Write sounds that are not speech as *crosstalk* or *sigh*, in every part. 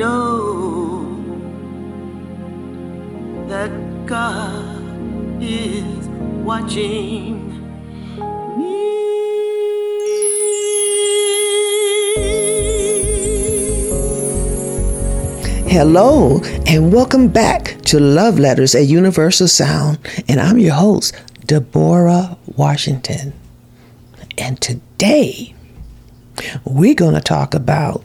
know that God is watching me. Hello, and welcome back to Love Letters, at Universal Sound. And I'm your host, Deborah Washington. And today, we're going to talk about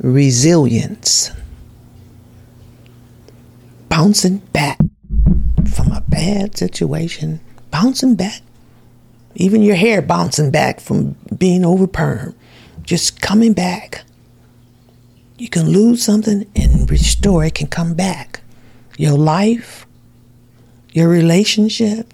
resilience. Bouncing back from a bad situation, bouncing back. Even your hair bouncing back from being over perm, just coming back you can lose something and restore it, can come back. Your life, your relationship,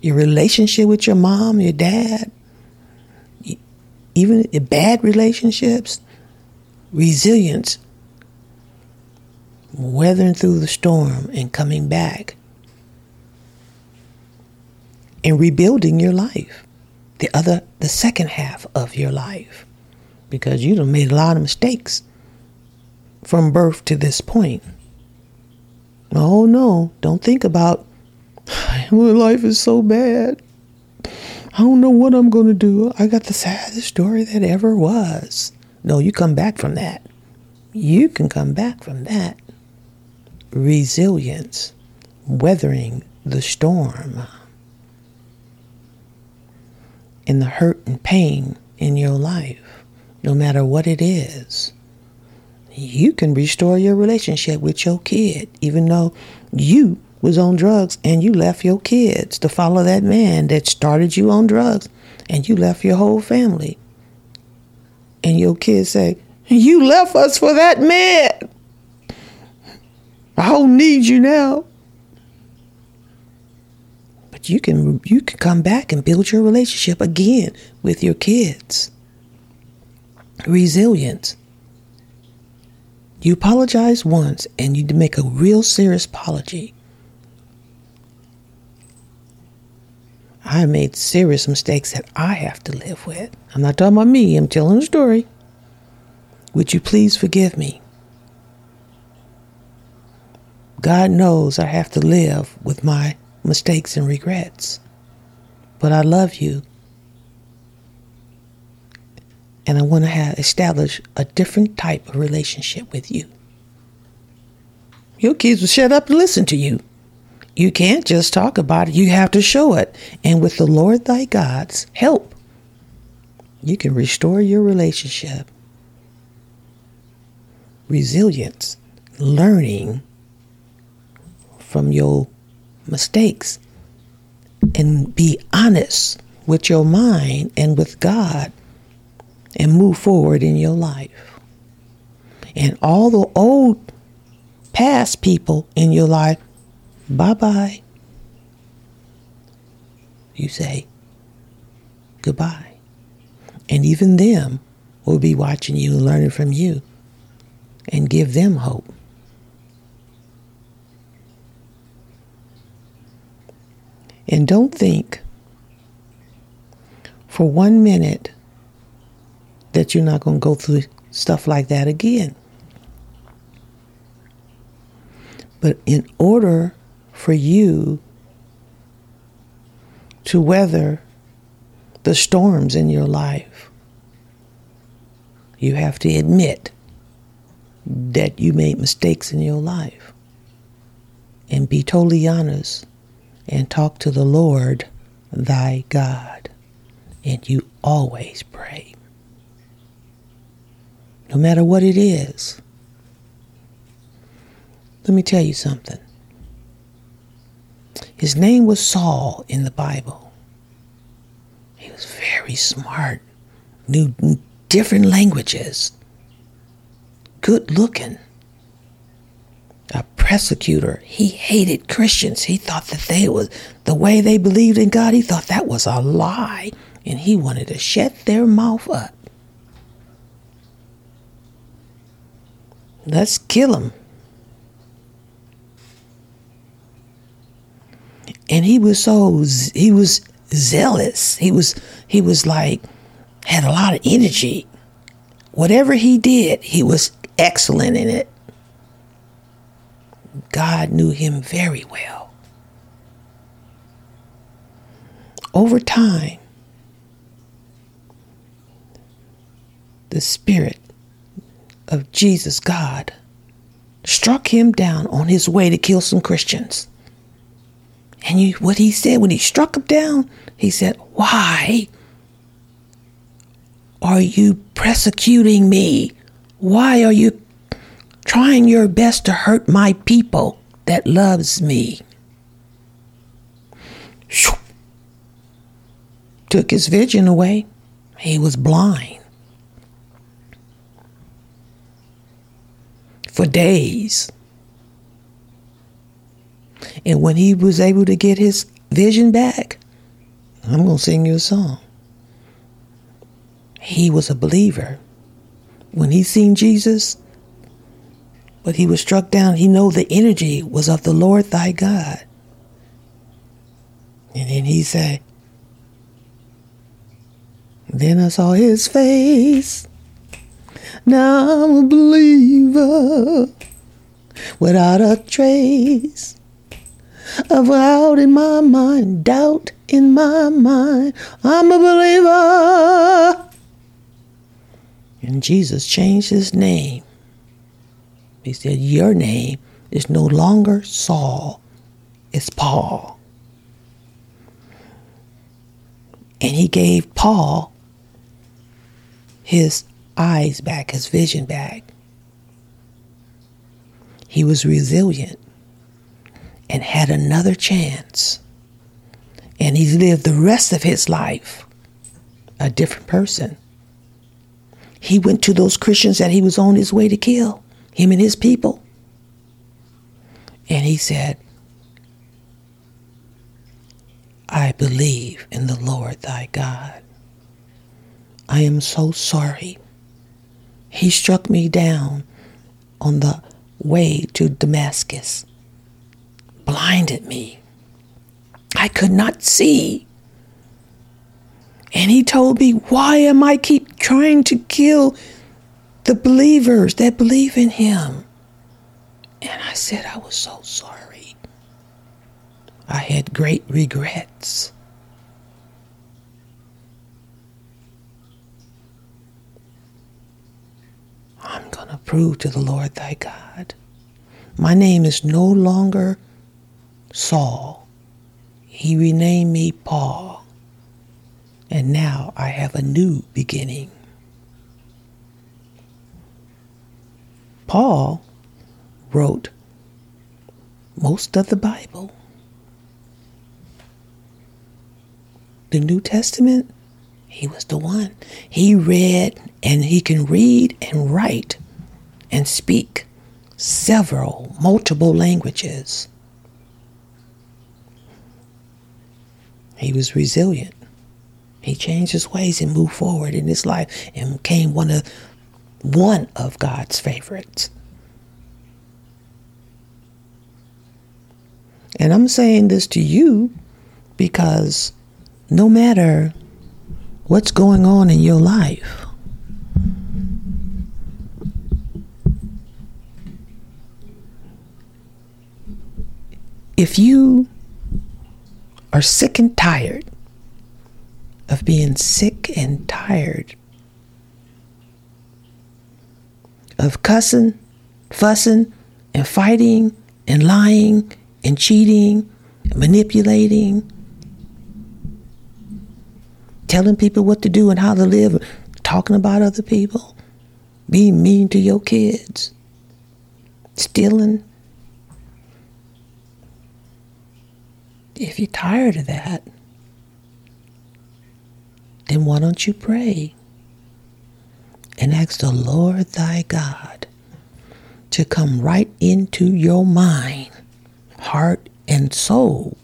your relationship with your mom, your dad, even bad relationships, resilience, weathering through the storm and coming back and rebuilding your life. The other, the second half of your life, because you done made a lot of mistakes from birth to this point. Oh no, don't think about *sighs* my life is so bad. I don't know what I'm going to do. I got the saddest story that ever was. No, you come back from that. You can come back from that. Resilience, weathering the storm, and the hurt and pain in your life, no matter what it is you can restore your relationship with your kid, even though you was on drugs and you left your kids to follow that man that started you on drugs and you left your whole family. And your kids say, You left us for that man. I don't need you now. But you can you can come back and build your relationship again with your kids. Resilience. You apologize once and you make a real serious apology. I made serious mistakes that I have to live with. I'm not talking about me, I'm telling a story. Would you please forgive me? God knows I have to live with my mistakes and regrets. But I love you and I want to have establish a different type of relationship with you. Your kids will shut up and listen to you. You can't just talk about it, you have to show it. And with the Lord thy God's help, you can restore your relationship. Resilience, learning from your mistakes, and be honest with your mind and with God and move forward in your life. And all the old past people in your life, bye bye. You say goodbye. And even them will be watching you and learning from you and give them hope. And don't think for one minute that you're not going to go through stuff like that again. But in order for you to weather the storms in your life, you have to admit that you made mistakes in your life and be totally honest and talk to the Lord thy God. And you always pray no matter what it is. Let me tell you something. His name was Saul in the Bible. He was very smart, knew different languages, good looking, a persecutor. He hated Christians. He thought that they was the way they believed in God, he thought that was a lie. And he wanted to shut their mouth up. Let's kill him. And he was so he was zealous. He was he was like had a lot of energy. whatever he did, he was excellent in it. God knew him very well. Over time, the Spirit of Jesus, God, struck him down on his way to kill some Christians. And you, what he said when he struck him down, he said, Why are you persecuting me? Why are you trying your best to hurt my people that loves me? Took his vision away. He was blind. For days. And when he was able to get his vision back, I'm going to sing you a song. He was a believer. When he seen Jesus, but he was struck down, he know the energy was of the Lord thy God. And then he said, Then I saw his face. Now I'm a believer without a trace of doubt in my mind, doubt in my mind. I'm a believer. And Jesus changed his name. He said, Your name is no longer Saul, it's Paul. And he gave Paul his eyes back, his vision back. He was resilient and had another chance. And he lived the rest of his life a different person. He went to those Christians that he was on his way to kill, him and his people. And he said, I believe in the Lord thy God. I am so sorry. He struck me down on the way to Damascus blinded me. I could not see. And he told me, Why am I keep trying to kill the believers that believe in him? And I said, I was so sorry. I had great regrets. I'm going to prove to the Lord thy God. My name is no longer Saul. He renamed me Paul. And now I have a new beginning. Paul wrote most of the Bible. The New Testament, he was the one. He read and he can read and write and speak several, multiple languages. He was resilient. He changed his ways and moved forward in his life and became one of one of God's favorites. And I'm saying this to you because no matter what's going on in your life, if you are sick and tired of being sick and tired of cussing, fussing, and fighting, and lying, and cheating, and manipulating, telling people what to do and how to live, talking about other people, being mean to your kids, stealing, if you're tired of that, then why don't you pray and ask the Lord thy God to come right into your mind, heart, and soul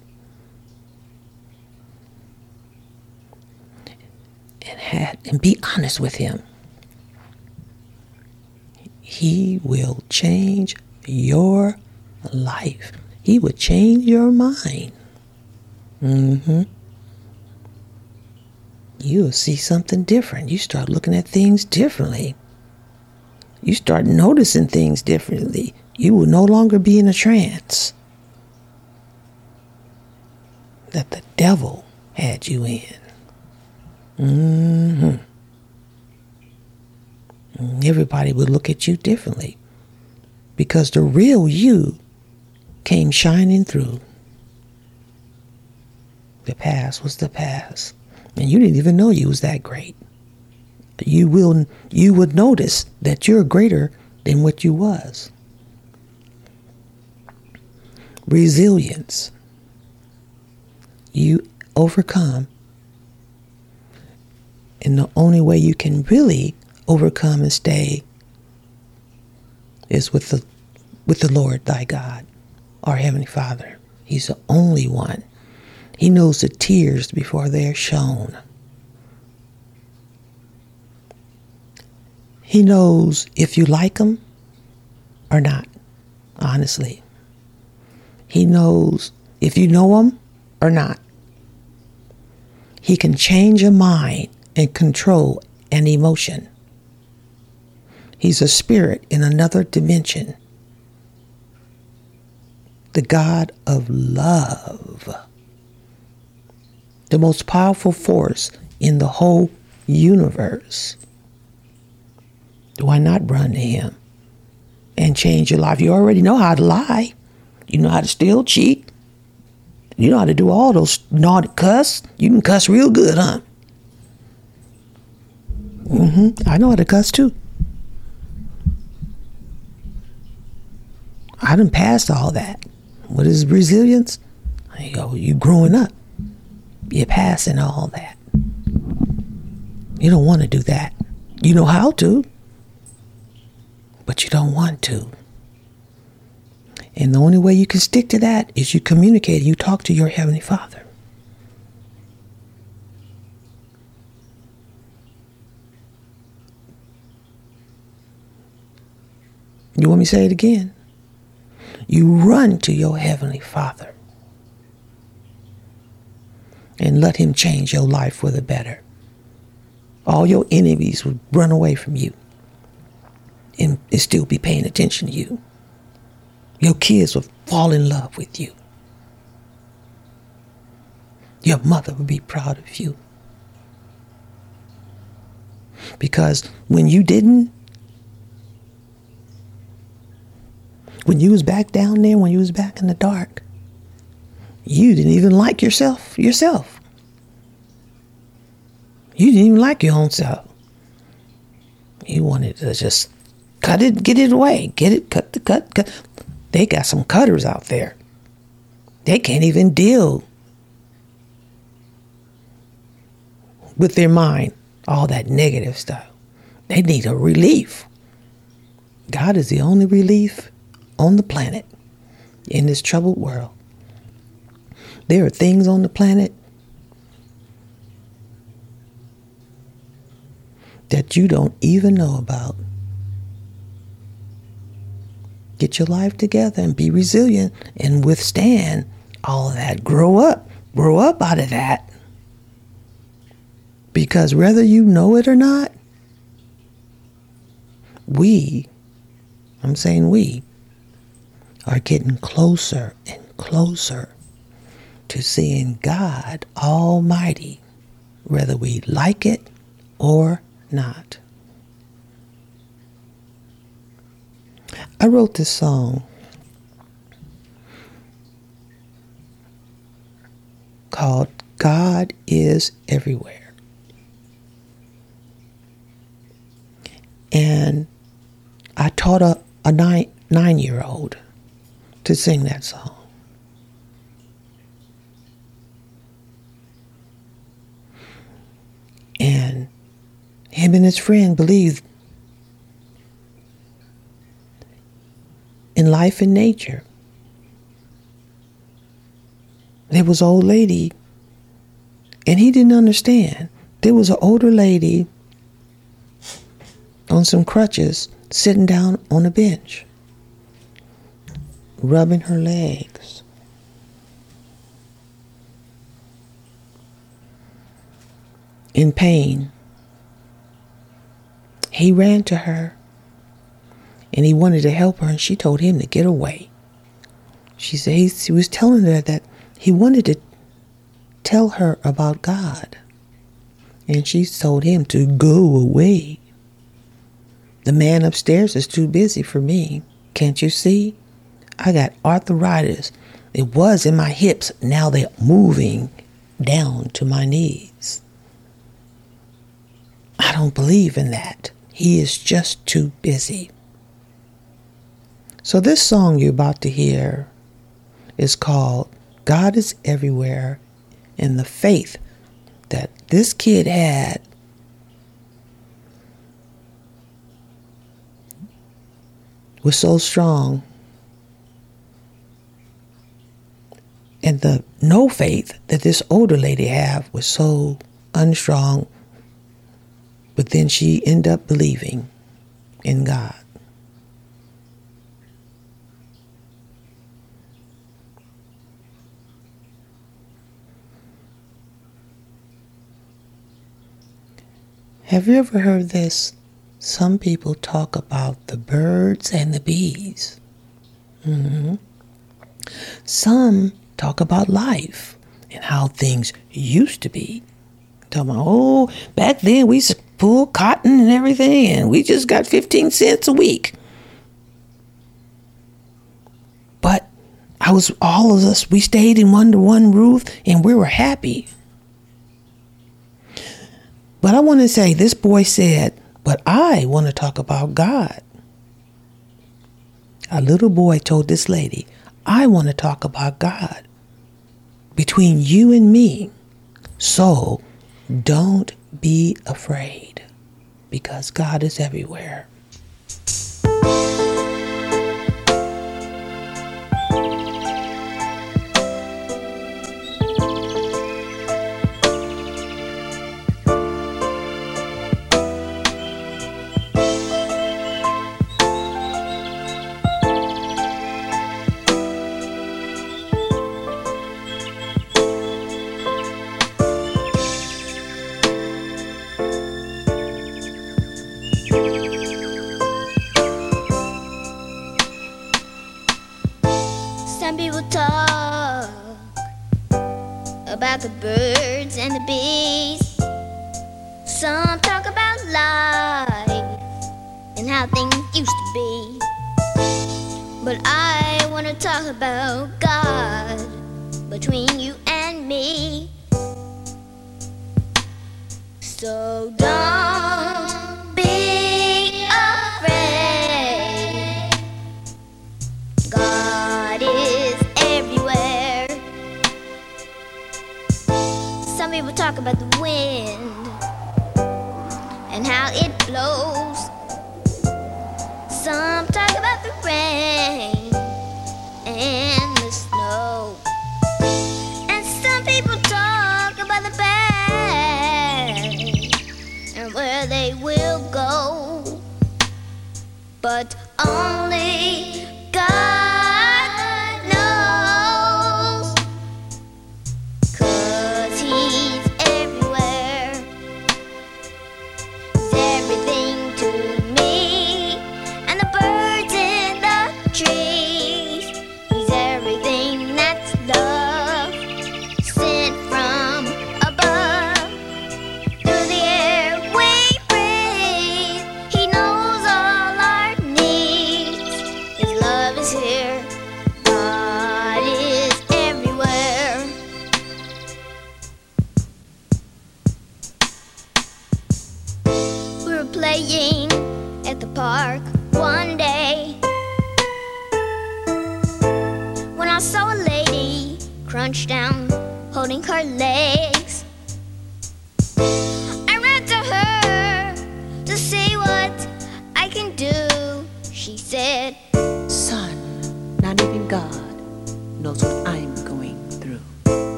and, and be honest with him. He will change your life. He will change your mind. Mm-hmm. You'll see something different. You start looking at things differently. You start noticing things differently. You will no longer be in a trance that the devil had you in. Mm-hmm. Everybody would look at you differently because the real you came shining through. The past was the past, and you didn't even know you was that great. You will you would notice that you're greater than what you was. Resilience. You overcome. And the only way you can really overcome and stay is with the with the Lord thy God, our heavenly Father. He's the only one. He knows the tears before they're shown. He knows if you like him or not, honestly. He knows if you know him or not. He can change a mind and control an emotion. He's a spirit in another dimension. The God of love. The most powerful force in the whole universe. Why not run to Him and change your life? You already know how to lie. You know how to steal, cheat. You know how to do all those naughty cuss. You can cuss real good, huh? Mm-hmm. I know how to cuss too. I done passed all that. What is resilience? You go, you growing up. You're passing all that. You don't want to do that. You know how to, but you don't want to. And the only way you can stick to that is you communicate, you talk to your Heavenly Father. You want me to say it again? You run to your Heavenly Father and let Him change your life for the better. All your enemies would run away from you and, and still be paying attention to you. Your kids would fall in love with you. Your mother would be proud of you. Because when you didn't, when you was back down there, when you was back in the dark, you didn't even like yourself yourself. You didn't even like your own self. You wanted to just cut it, get it away, get it, cut the cut, cut. They got some cutters out there. They can't even deal with their mind, all that negative stuff. They need a relief. God is the only relief on the planet in this troubled world. There are things on the planet that you don't even know about. Get your life together and be resilient and withstand all of that. Grow up. Grow up out of that. Because whether you know it or not, we, I'm saying we, are getting closer and closer to seeing God Almighty, whether we like it or not. I wrote this song called God is Everywhere. And I taught a, a nine, nine year old to sing that song. And him and his friend believed in life and nature. There was an old lady, and he didn't understand. There was an older lady on some crutches sitting down on a bench, rubbing her legs. In pain, he ran to her and he wanted to help her, and she told him to get away. She said he, was telling her that he wanted to tell her about God, and she told him to go away. The man upstairs is too busy for me. Can't you see? I got arthritis. It was in my hips. Now they're moving down to my knees. I don't believe in that. He is just too busy. So, this song you're about to hear is called God is Everywhere, and the faith that this kid had was so strong. And the no faith that this older lady had was so unstrong. But then she ended up believing in God. Have you ever heard this? Some people talk about the birds and the bees. Mm-hmm. Some talk about life and how things used to be. Talking about, oh, back then we pull cotton and everything, and we just got 15 cents a week. But I was, all of us, we stayed in under one roof and we were happy. But I want to say, this boy said, but I want to talk about God. A little boy told this lady, I want to talk about God between you and me. So don't be afraid because God is everywhere. About the birds and the bees. Some talk about life and how things used to be. But I want to talk about God between you and me. So don't Some people talk about the wind and how it blows. Some talk about the rain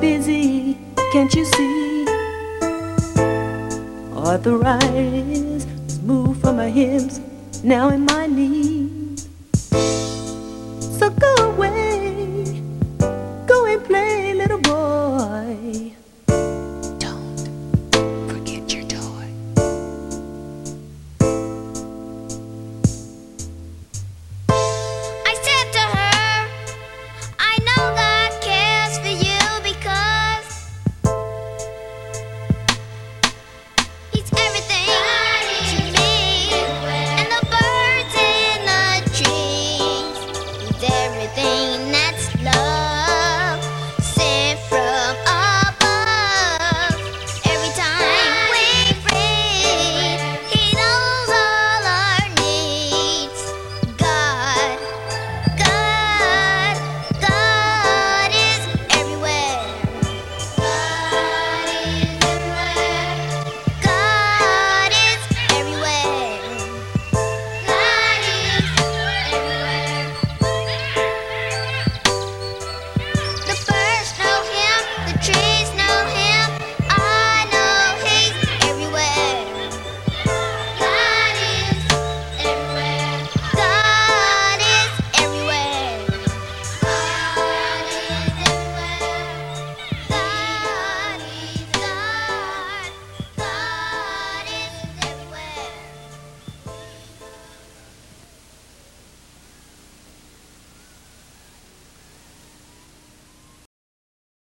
busy, can't you see? Has moved from my hips, now in my